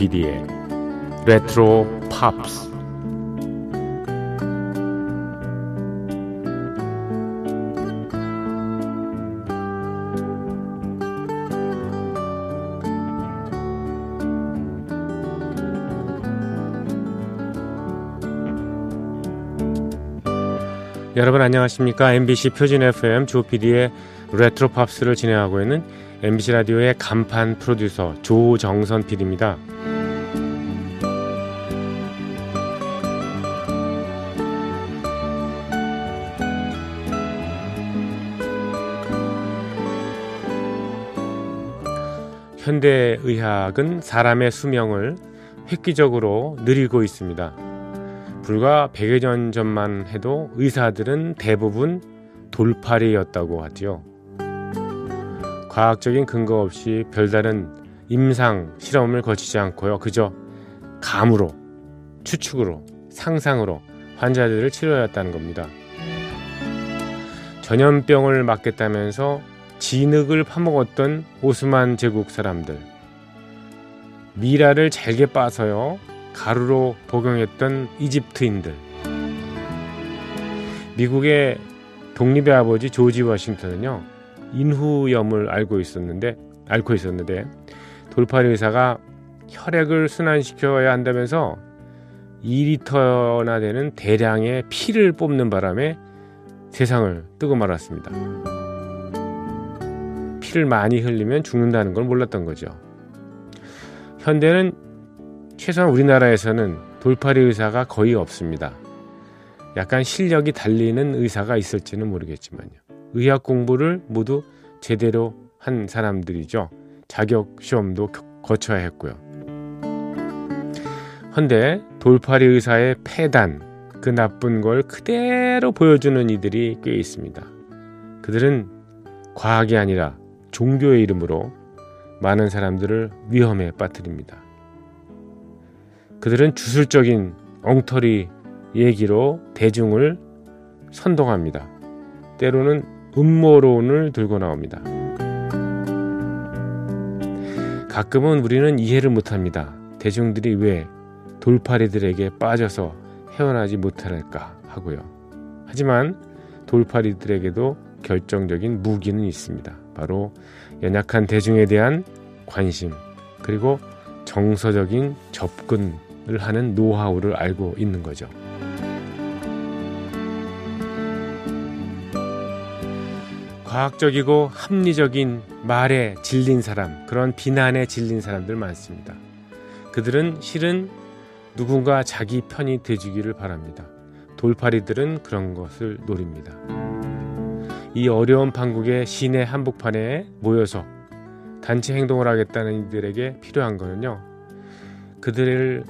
조비디의 레트로 팝스 여러분 안녕하십니까? MBC 표준 FM 조PD의 레트로 팝스를 진행하고 있는 MBC 라디오의 간판 프로듀서 조정선 PD입니다. 현대의학은 사람의 수명을 획기적으로 늘리고 있습니다. 불과 100여 년 전만 해도 의사들은 대부분 돌팔이였다고 하지요. 과학적인 근거 없이 별다른 임상 실험을 거치지 않고요. 그저 감으로, 추측으로, 상상으로 환자들을 치료했다는 겁니다. 전염병을 막겠다면서 진흙을 파먹었던 오스만 제국 사람들. 미라를 잘게 빠서요. 가루로 복용했던 이집트인들. 미국의 독립의 아버지 조지 워싱턴은요. 인후염을 알고 있었는데 앓고 있었는데 돌팔이 의사가 혈액을 순환시켜야 한다면서 2리터나 되는 대량의 피를 뽑는 바람에 세상을 뜨고 말았습니다. 피를 많이 흘리면 죽는다는 걸 몰랐던 거죠. 현대는 최소한 우리나라에서는 돌팔이 의사가 거의 없습니다. 약간 실력이 달리는 의사가 있을지는 모르겠지만요. 의학 공부를 모두 제대로 한 사람들이죠. 자격 시험도 거쳐야 했고요. 헌데 돌팔이 의사의 폐단, 그 나쁜 걸 그대로 보여주는 이들이 꽤 있습니다. 그들은 과학이 아니라 종교의 이름으로 많은 사람들을 위험에 빠뜨립니다. 그들은 주술적인 엉터리 얘기로 대중을 선동합니다. 때로는 음모론을 들고 나옵니다. 가끔은 우리는 이해를 못합니다. 대중들이 왜 돌팔이들에게 빠져서 헤어나지 못할까 하고요. 하지만 돌팔이들에게도 결정적인 무기는 있습니다. 바로 연약한 대중에 대한 관심, 그리고 정서적인 접근을 하는 노하우를 알고 있는 거죠. 과학적이고 합리적인 말에 질린 사람, 그런 비난에 질린 사람들 많습니다. 그들은 실은 누군가 자기 편이 돼주기를 바랍니다. 돌팔이들은 그런 것을 노립니다. 이 어려운 판국의 시내 한복판에 모여서 단체 행동을 하겠다는 이들에게 필요한 거는요. 그들을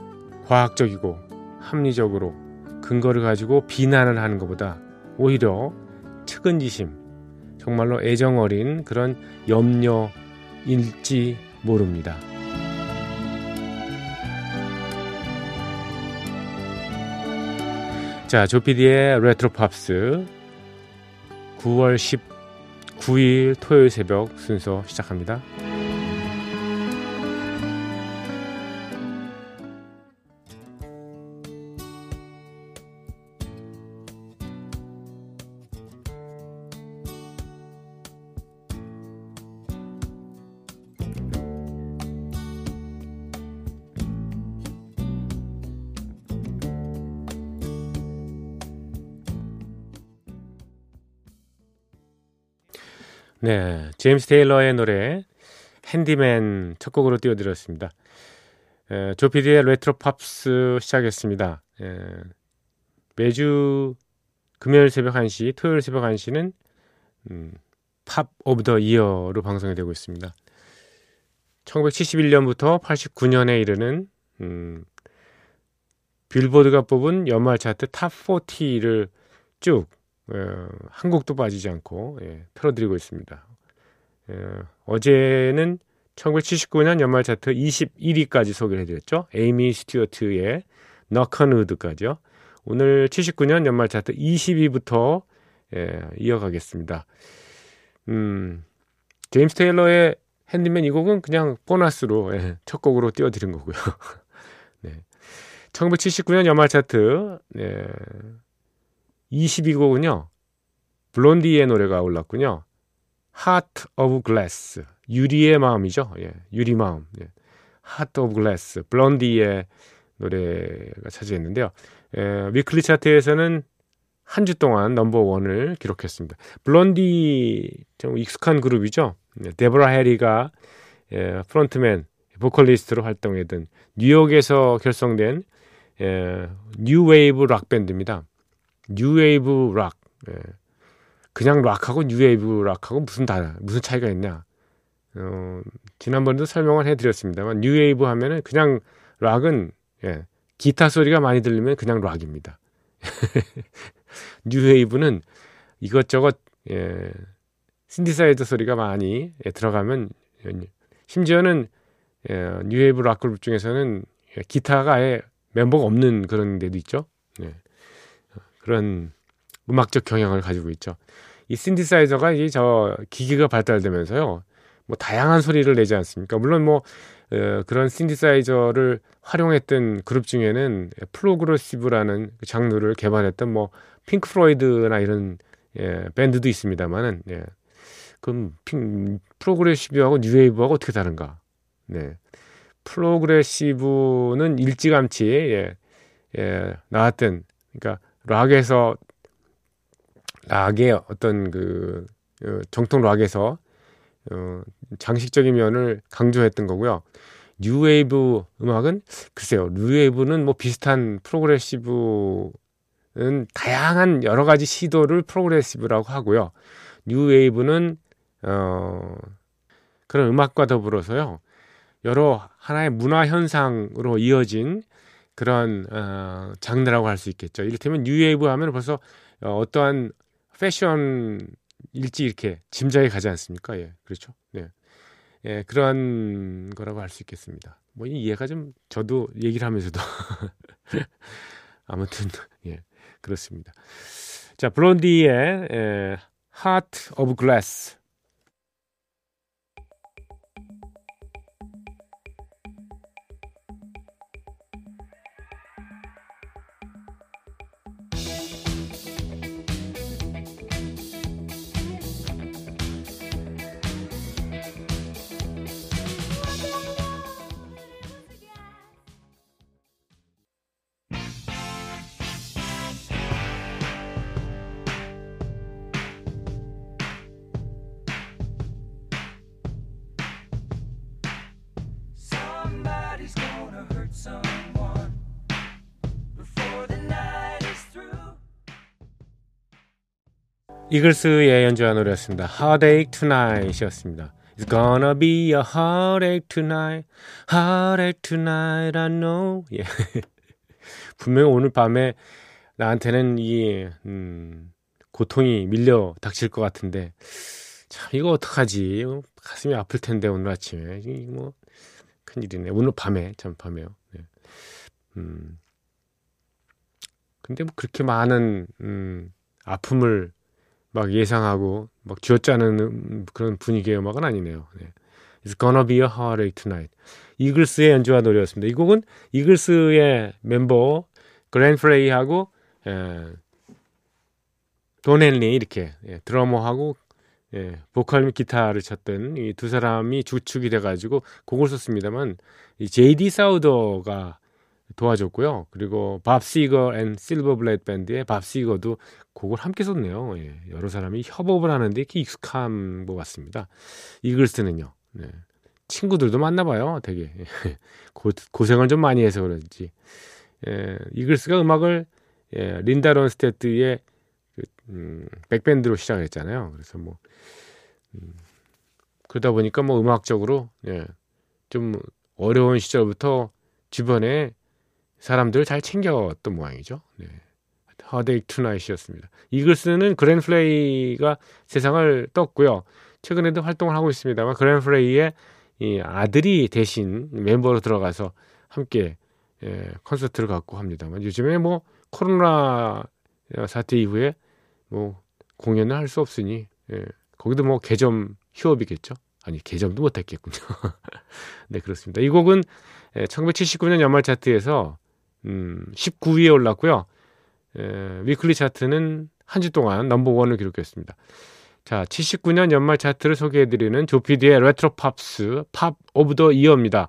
과학적이고 합리적으로 근거를 가지고 비난을 하는 것보다 오히려 측은지심, 정말로 애정 어린 그런 염려일지 모릅니다. 자, 조피디의 레트로 팝스 9월 19일 토요일 새벽 순서 시작합니다. 네, 제임스 테일러의 노래 Handy Man 첫 곡으로 띄워드렸습니다. 에, 조피디의 레트로 팝스 시작했습니다. 에, 매주 금요일 새벽 1시, 토요일 새벽 1시는 음, Pop of the Year로 방송이 되고 있습니다. 1971년부터 89년에 이르는 음, 빌보드가 뽑은 연말 차트 top 40를 쭉 어, 한국도 빠지지 않고 예, 틀어드리고 있습니다. 예, 어제는 1979년 연말 차트 21위까지 소개를 해드렸죠. 에이미 스튜어트의 너컨우드까지요. 오늘 79년 연말 차트 20위부터 예, 이어가겠습니다. 음, 제임스 테일러의 핸드맨 이 곡은 그냥 보너스로 예, 첫 곡으로 띄워드린 거고요. 네. 1979년 연말 차트 네. 20위 곡은요. 블론디의 노래가 올랐군요. Heart of Glass 유리의 마음이죠. 예, 유리 마음. 예. Heart of Glass 블론디의 노래가 차지했는데요. 예, weekly 차트에서는 한 주 동안 number one을 기록했습니다. 블론디 좀 익숙한 그룹이죠. 네, 데보라 해리가 예, frontman, 보컬리스트로 활동했던 뉴욕에서 결성된 예, 뉴웨이브 락 밴드입니다. 뉴웨이브 락. 예. 그냥 락하고 뉴웨이브 락하고 무슨 다 무슨 차이가 있냐? 어, 지난번에도 설명을 해드렸습니다만 뉴웨이브 하면은 그냥 락은 예, 기타 소리가 많이 들리면 그냥 락입니다. 뉴웨이브는 이것저것 예, 신디사이저 소리가 많이 예, 들어가면 예, 심지어는 예, 뉴웨이브 락 그룹 중에서는 예, 기타가 아예 멤버가 없는 그런 데도 있죠. 예, 그런 음악적 경향을 가지고 있죠. 이 신디사이저가 이 저 기기가 발달되면서요. 뭐 다양한 소리를 내지 않습니까? 물론 뭐 어, 그런 신디사이저를 활용했던 그룹 중에는 progressive라는 그 장르를 개발했던 뭐 핑크 프로이드나 이런 예, 밴드도 있습니다만은 예. 그럼 핑, 프로그레시브하고 뉴웨이브하고 어떻게 다른가? 네. 프로그레시브는 일찌감치 예, 예, 나왔던 그러니까 락에서 락의 어떤 그 어, 정통 락에서 어, 장식적인 면을 강조했던 거고요. 뉴웨이브 음악은 글쎄요. 뉴웨이브는 뭐 비슷한 프로그레시브는 다양한 여러 가지 시도를 프로그레시브라고 하고요. 뉴웨이브는 어 그런 음악과 더불어서요. 여러 하나의 문화 현상으로 이어진 그런 어, 장르라고 할 수 있겠죠. 이를테면 뉴웨이브 하면 벌써 어, 어떠한 패션 일찍 이렇게 짐작이 가지 않습니까? 예, 그렇죠. 네. 예, 그러한 거라고 할 수 있겠습니다. 뭐 이해가 좀 저도 얘기를 하면서도 아무튼 예, 그렇습니다. 자, 블론디의 예, Heart of Glass 이글스의 연주한 노래였습니다. Heartache Tonight이었습니다. It's gonna be a heartache tonight, heartache tonight, I know. 예. 분명히 오늘 밤에 나한테는 이 음, 고통이 밀려 닥칠 것 같은데 참 이거 어떡하지? 가슴이 아플 텐데 오늘 아침에 이뭐 큰일이네. 오늘 밤에 참 밤에요. 네. 음. 근데 뭐 그렇게 많은 음, 아픔을 막 예상하고 막 쥐어짜는 음, 그런 분위기의 음악은 아니네요. 네. It's gonna be a heartache tonight. 이글스의 연주와 노래였습니다. 이 곡은 이글스의 멤버 그랜 프레이하고 예, 돈 헨리 이렇게 예, 드러머하고 예, 보컬 및 기타를 쳤던 이 두 사람이 주축이 돼가지고 곡을 썼습니다만 이 제이디 사우더가 도와줬고요. 그리고 밥 시거 앤 실버 불릿 밴드의 밥 시거도 곡을 함께 썼네요. 예, 여러 사람이 협업을 하는데 이렇게 익숙한 것 같습니다. 이글스는요. 네. 친구들도 만나봐요. 되게 고, 고생을 좀 많이 해서 그런지 예, 이글스가 음악을 예, 린다 론스테트의 그, 음, 백밴드로 시작을 했잖아요. 그래서 뭐 음, 그러다 보니까 뭐 음악적으로 예, 좀 어려운 시절부터 주변에 사람들 잘 챙겼던 모양이죠. 네. 하데이 투나잇이었습니다. 이글스는 그랜 플레이가 세상을 떴고요. 최근에도 활동을 하고 있습니다만 그랜 플레이의 이 아들이 대신 멤버로 들어가서 함께 예, 콘서트를 갖고 합니다만 요즘에 뭐 코로나 사태 이후에 뭐 공연을 할 수 없으니 예, 거기도 뭐 개점 휴업이겠죠. 아니 개점도 못했겠군요. 네 그렇습니다. 이 곡은 1979년 연말 차트에서 음, 19위에 올랐고요. 에, weekly 차트는 한 주 동안 number one을 기록했습니다. 자, 79년 연말 차트를 소개해드리는 조피디의 레트로 팝스 Pop of the Year입니다.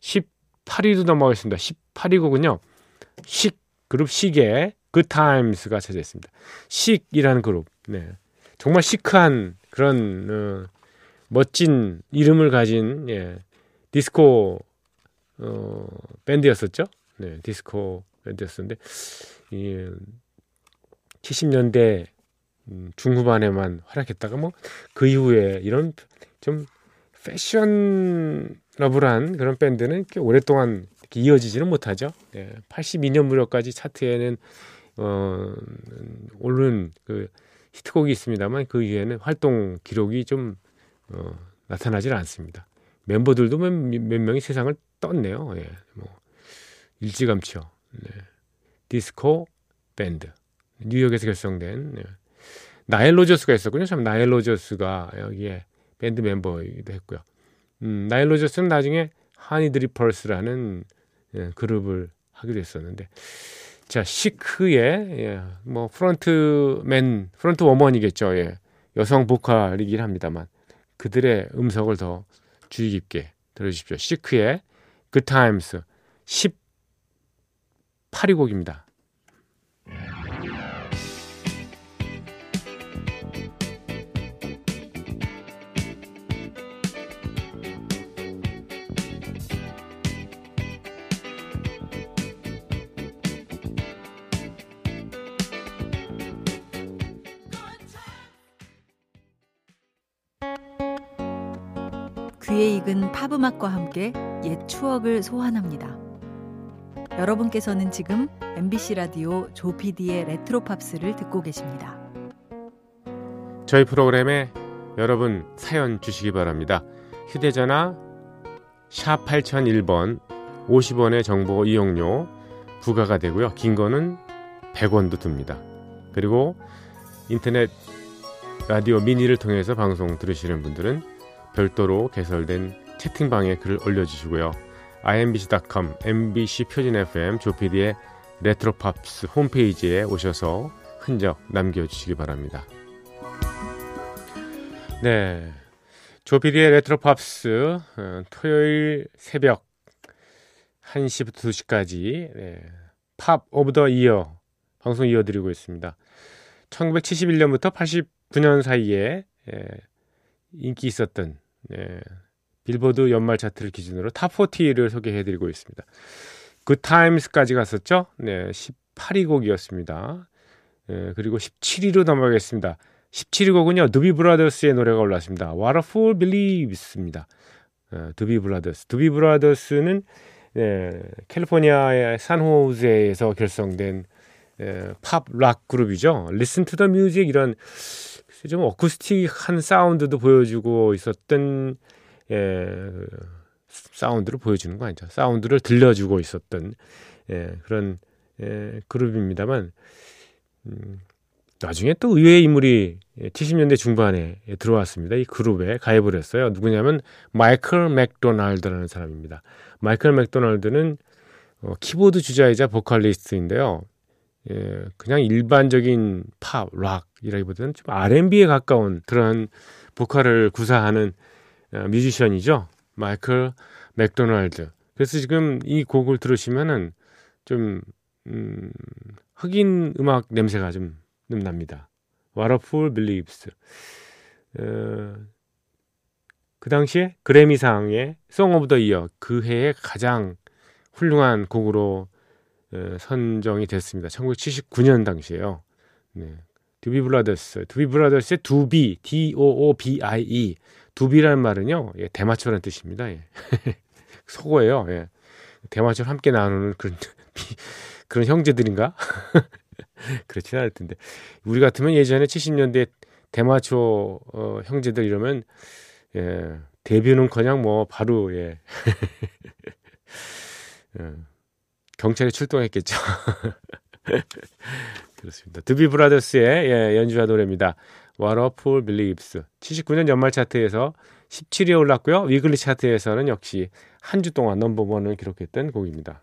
18위도 넘어가겠습니다. 18위 곡은요. 식 그룹 식의 그 타임스가 차지했습니다. 식이라는 그룹. 네. 정말 시크한 그런 어, 멋진 이름을 가진 예, 디스코 어, 밴드였었죠. 네, 디스코 밴드였었는데 이 70년대 음, 중후반에만 활약했다가 뭐 그 이후에 이런 좀 패션러블한 그런 밴드는 이렇게 오랫동안 이어지지는 못하죠. 네, 82년 무렵까지 차트에는 어, 오른 그 히트곡이 있습니다만 그 이후에는 활동 기록이 좀 어, 나타나질 않습니다. 멤버들도 몇, 몇 명이 세상을 떴네요. 예, 뭐 일찌감치요. 네. 디스코 밴드. 뉴욕에서 결성된 네. 나일 로저스가 있었군요. 참 나일 로저스가 여기에 밴드 멤버이기도 했고요. 음, 나일 로저스는 나중에 허니 드리퍼스라는 예, 그룹을 하기도 했었는데 자 시크의 예, 뭐 frontman frontwoman이겠죠. 예. 여성 보컬이긴 합니다만 그들의 음성을 더 주의 깊게 들어주십시오. 시크의 Good Times 18위 곡입니다. 귀에 익은 팝음악과 함께 옛 추억을 소환합니다. 여러분께서는 지금 MBC 라디오 조피디의 레트로 팝스를 듣고 계십니다. 저희 프로그램에 여러분 사연 주시기 바랍니다. 휴대전화 샵 8001번 50원의 정보 이용료 부과가 되고요. 긴 거는 100원도 듭니다. 그리고 인터넷 라디오 미니를 통해서 방송 들으시는 분들은 별도로 개설된 채팅방에 글을 올려주시고요. imbc.com, mbc 표준 FM 조피디의 레트로팝스 홈페이지에 오셔서 흔적 남겨주시기 바랍니다. 네. 조피디의 레트로팝스 어, 토요일 새벽 1시부터 2시까지 네, Pop of the Year 방송 이어드리고 있습니다. 1971년부터 89년 사이에 예, 인기 있었던 예, 빌보드 연말 차트를 기준으로 top 40를 소개해드리고 있습니다. Good Times까지 갔었죠. 네, 18위 곡이었습니다. 예, 그리고 17위로 넘어가겠습니다. 17위 곡은요, 두비 브라더스의 노래가 올랐습니다. What a Fool Believes입니다. 어, 두비 브라더스. 두비 브라더스는 예, 캘리포니아의 산호제에서 결성된 예, 팝락 그룹이죠. Listen to the Music 이런 좀 어쿠스틱한 사운드도 보여주고 있었던 예, 사운드를 보여주는 거 아니죠. 사운드를 들려주고 있었던 예, 그런 예, 그룹입니다만 음, 나중에 또 의외의 인물이 70년대 중반에 들어왔습니다. 이 그룹에 가입을 했어요. 누구냐면 마이클 맥도날드라는 사람입니다. 마이클 맥도날드는 어, 키보드 주자이자 보컬리스트인데요. 예, 그냥 일반적인 팝, 락이라기보다는 좀 R&B에 가까운 그런 보컬을 구사하는 어, 뮤지션이죠. 마이클 맥도날드. 그래서 지금 이 곡을 들으시면은 좀 음, 흑인 음악 냄새가 좀, 좀 납니다. What a Fool Believes. 어, 그 당시에 그래미상의 Song of the Year 그 해의 가장 훌륭한 곡으로 어, 선정이 됐습니다. 1979년 당시에요. 네. 두비 브라더스, 두비 브라더스의 두비, D-O-O-B-I-E. 두비라는 말은요, 예, 대마초라는 뜻입니다. 예. 속어예요. 예. 대마초를 함께 나누는 그런 그런 형제들인가? 그렇지는 않을 텐데. 우리 같으면 예전에 70년대 대마초 어, 형제들 이러면 예, 데뷔는커녕 뭐 바로 예. 예. 경찰에 출동했겠죠. 그렇습니다. 드비 브라더스의 예, 연주와 노래입니다. What a Fool Believes. 79년 연말 차트에서 17위에 올랐고요. 위글리 차트에서는 역시 한 주 동안 넘버원을 기록했던 곡입니다.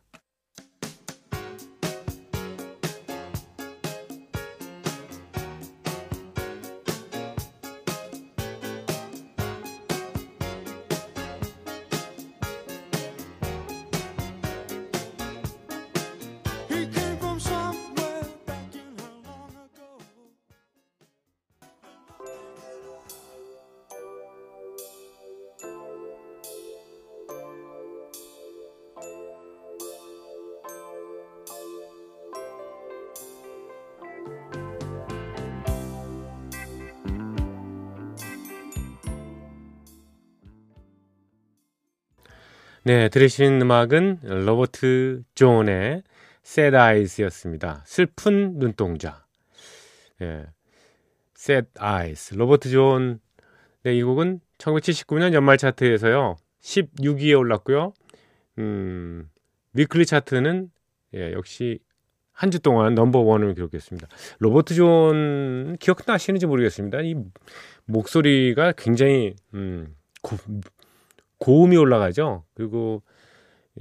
네, 들으신 음악은 로버트 존의 Sad Eyes였습니다. 슬픈 눈동자. 예. Sad Eyes. 로버트 존. 네, 이 곡은 1979년 연말 차트에서요. 16위에 올랐고요. 음, weekly 차트는 예, 역시 한 주 동안 넘버 원을 기록했습니다. 로버트 존 기억나시는지 모르겠습니다. 이 목소리가 굉장히 음, 고, 고음이 올라가죠. 그리고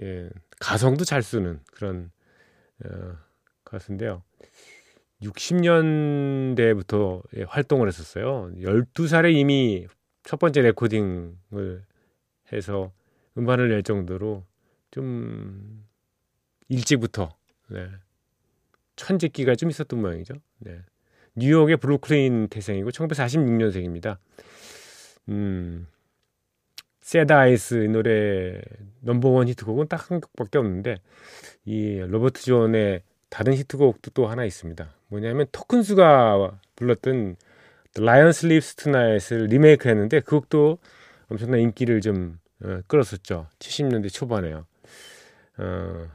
예, 가성도 잘 쓰는 그런 어, 가수인데요. 60년대부터 예, 활동을 했었어요. 12살에 이미 첫 번째 레코딩을 해서 음반을 낼 정도로 좀 일찍부터 네, 천재기가 좀 있었던 모양이죠. 네. 뉴욕의 브루클린 태생이고 1946년생입니다. 음, 세다 아이스 노래 넘버원 히트곡은 딱 한 곡밖에 없는데 이 로버트 존의 다른 히트곡도 또 하나 있습니다. 뭐냐면 토큰스가 불렀던 Lion Sleeps Tonight을 리메이크했는데 그 곡도 엄청난 인기를 좀 어, 끌었었죠. 70년대 초반에요. 어,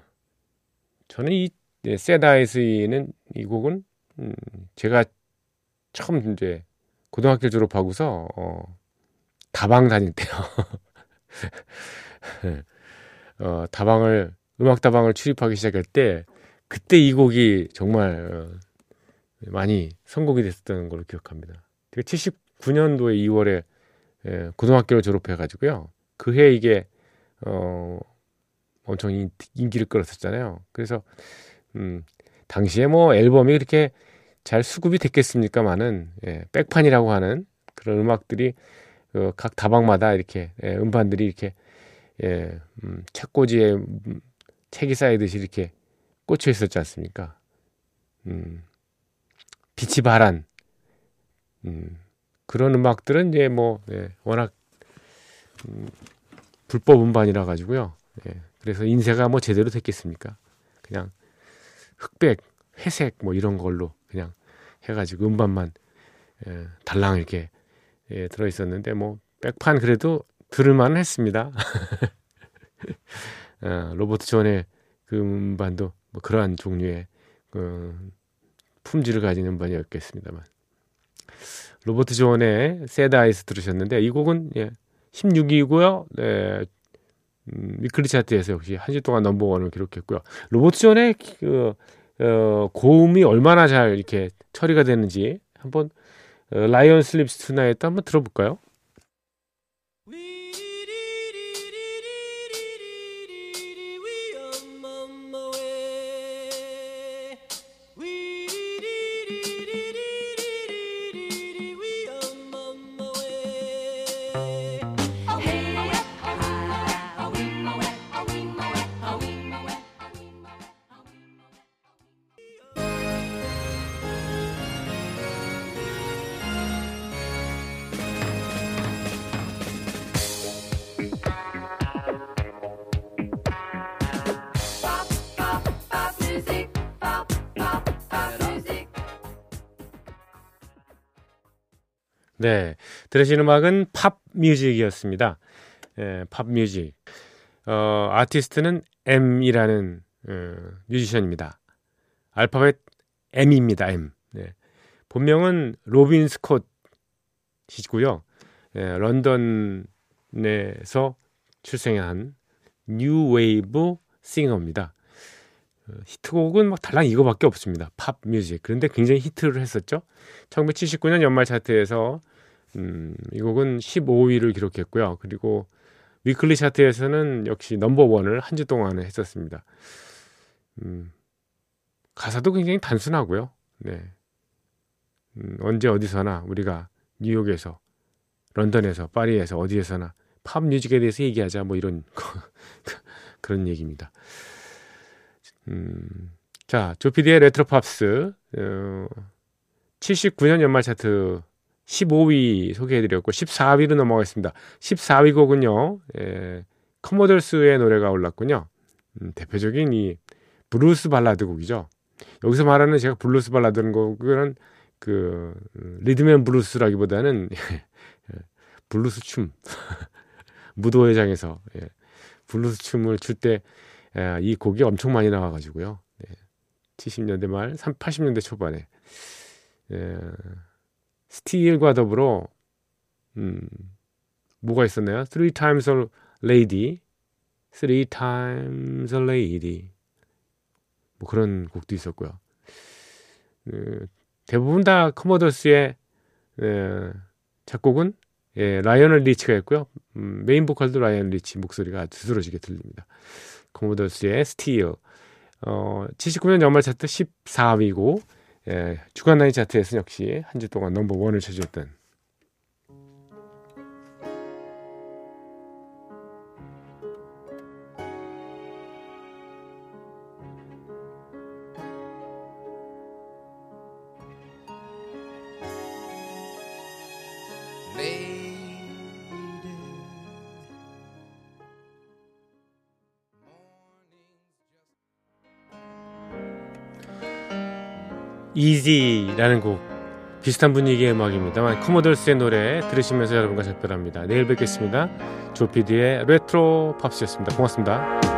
저는 이 세다 아이스는 이 곡은 음, 제가 처음 이제 고등학교 졸업하고서 어, 다방 다닐 때요. 어, 다방을 음악 다방을 출입하기 시작할 때 그때 이 곡이 정말 어, 많이 선곡이 됐었던 걸로 기억합니다. 제가 79년도에 2월에 예, 고등학교를 졸업해 가지고요. 그해 이게 어 엄청 인, 인기를 끌었었잖아요. 그래서 음 당시에 뭐 앨범이 그렇게 잘 수급이 됐겠습니까마는 예, 백판이라고 하는 그런 음악들이 그 각 다방마다 이렇게 예, 음반들이 이렇게 예, 음, 책꽂이에 음, 책이 쌓이듯이 이렇게 꽂혀 있었지 않습니까? 음, 빛이 바란 음, 그런 음악들은 이제 뭐 예, 워낙 음, 불법 음반이라 가지고요. 예, 그래서 인쇄가 뭐 제대로 됐겠습니까? 그냥 흑백, 회색 뭐 이런 걸로 그냥 해가지고 음반만 예, 달랑 이렇게 예, 들어 있었는데 뭐 백판 그래도 들을만 했습니다. 어, 로버트 존의 그 음반도 뭐 그러한 종류의 그 품질을 가진 음반이었겠습니다만 로버트 존의 Sad Eyes 들으셨는데 이 곡은 예, 16위고요. 네, 음, weekly 차트에서 역시 한 주 동안 넘버원을 기록했고요. 로버트 존의 그 어, 고음이 얼마나 잘 이렇게 처리가 되는지 한번 어, Lion Sleeps Tonight도 한번 들어볼까요? 네, 들으신 음악은 Pop Muzik이었습니다. 예, Pop Muzik. 어, 아티스트는 M이라는 어, 뮤지션입니다. 알파벳 M입니다. M. 네. 본명은 로빈 스콧이고요. 예, 런던에서 출생한 뉴 웨이브 싱어입니다. 어, 히트곡은 막 달랑 이거밖에 없습니다. Pop Muzik. 그런데 굉장히 히트를 했었죠. 1979년 연말 차트에서 음, 이 곡은 15위를 기록했고요. 그리고 weekly 차트에서는 역시 넘버 원을 한 주 동안에 했었습니다. 음, 가사도 굉장히 단순하고요. 네. 음, 언제 어디서나 우리가 뉴욕에서, 런던에서, 파리에서 어디에서나 Pop Muzik에 대해서 얘기하자 뭐 이런 그런 얘기입니다. 음, 자, 조피디의 레트로 팝스 어, 79년 연말 차트 15위 소개해드렸고 14위로 넘어가겠습니다. 14위 곡은요, 예, 커모더스의 노래가 올랐군요. 음, 대표적인 이 블루스 발라드 곡이죠. 여기서 말하는 제가 블루스 발라드라는 곡은 그 음, 리듬 앤 블루스라기보다는 블루스 춤 무도회장에서 예, 블루스 춤을 출 때 이 곡이 엄청 많이 나와가지고요. 네, 70년대 말, 80년대 초반에 예, Still과 더불어 음, 뭐가 있었나요? Three Times a Lady, Three Times a Lady 뭐 그런 곡도 있었고요. 그, 대부분 다 커머더스의 예, 작곡은 예, 라이오넬 리치가 했고요. 음, 메인 보컬도 라이오넬 리치 목소리가 두드러지게 들립니다. 커머더스의 Still 어, 79년 연말 차트 14위고 예, 주간 라인 차트에서 역시 한 주 동안 넘버 원을 차지했던 Easy라는 곡 비슷한 분위기의 음악입니다만 커머더스의 노래 들으시면서 여러분과 작별합니다. 내일 뵙겠습니다. 조피디의 레트로 팝스였습니다. 고맙습니다.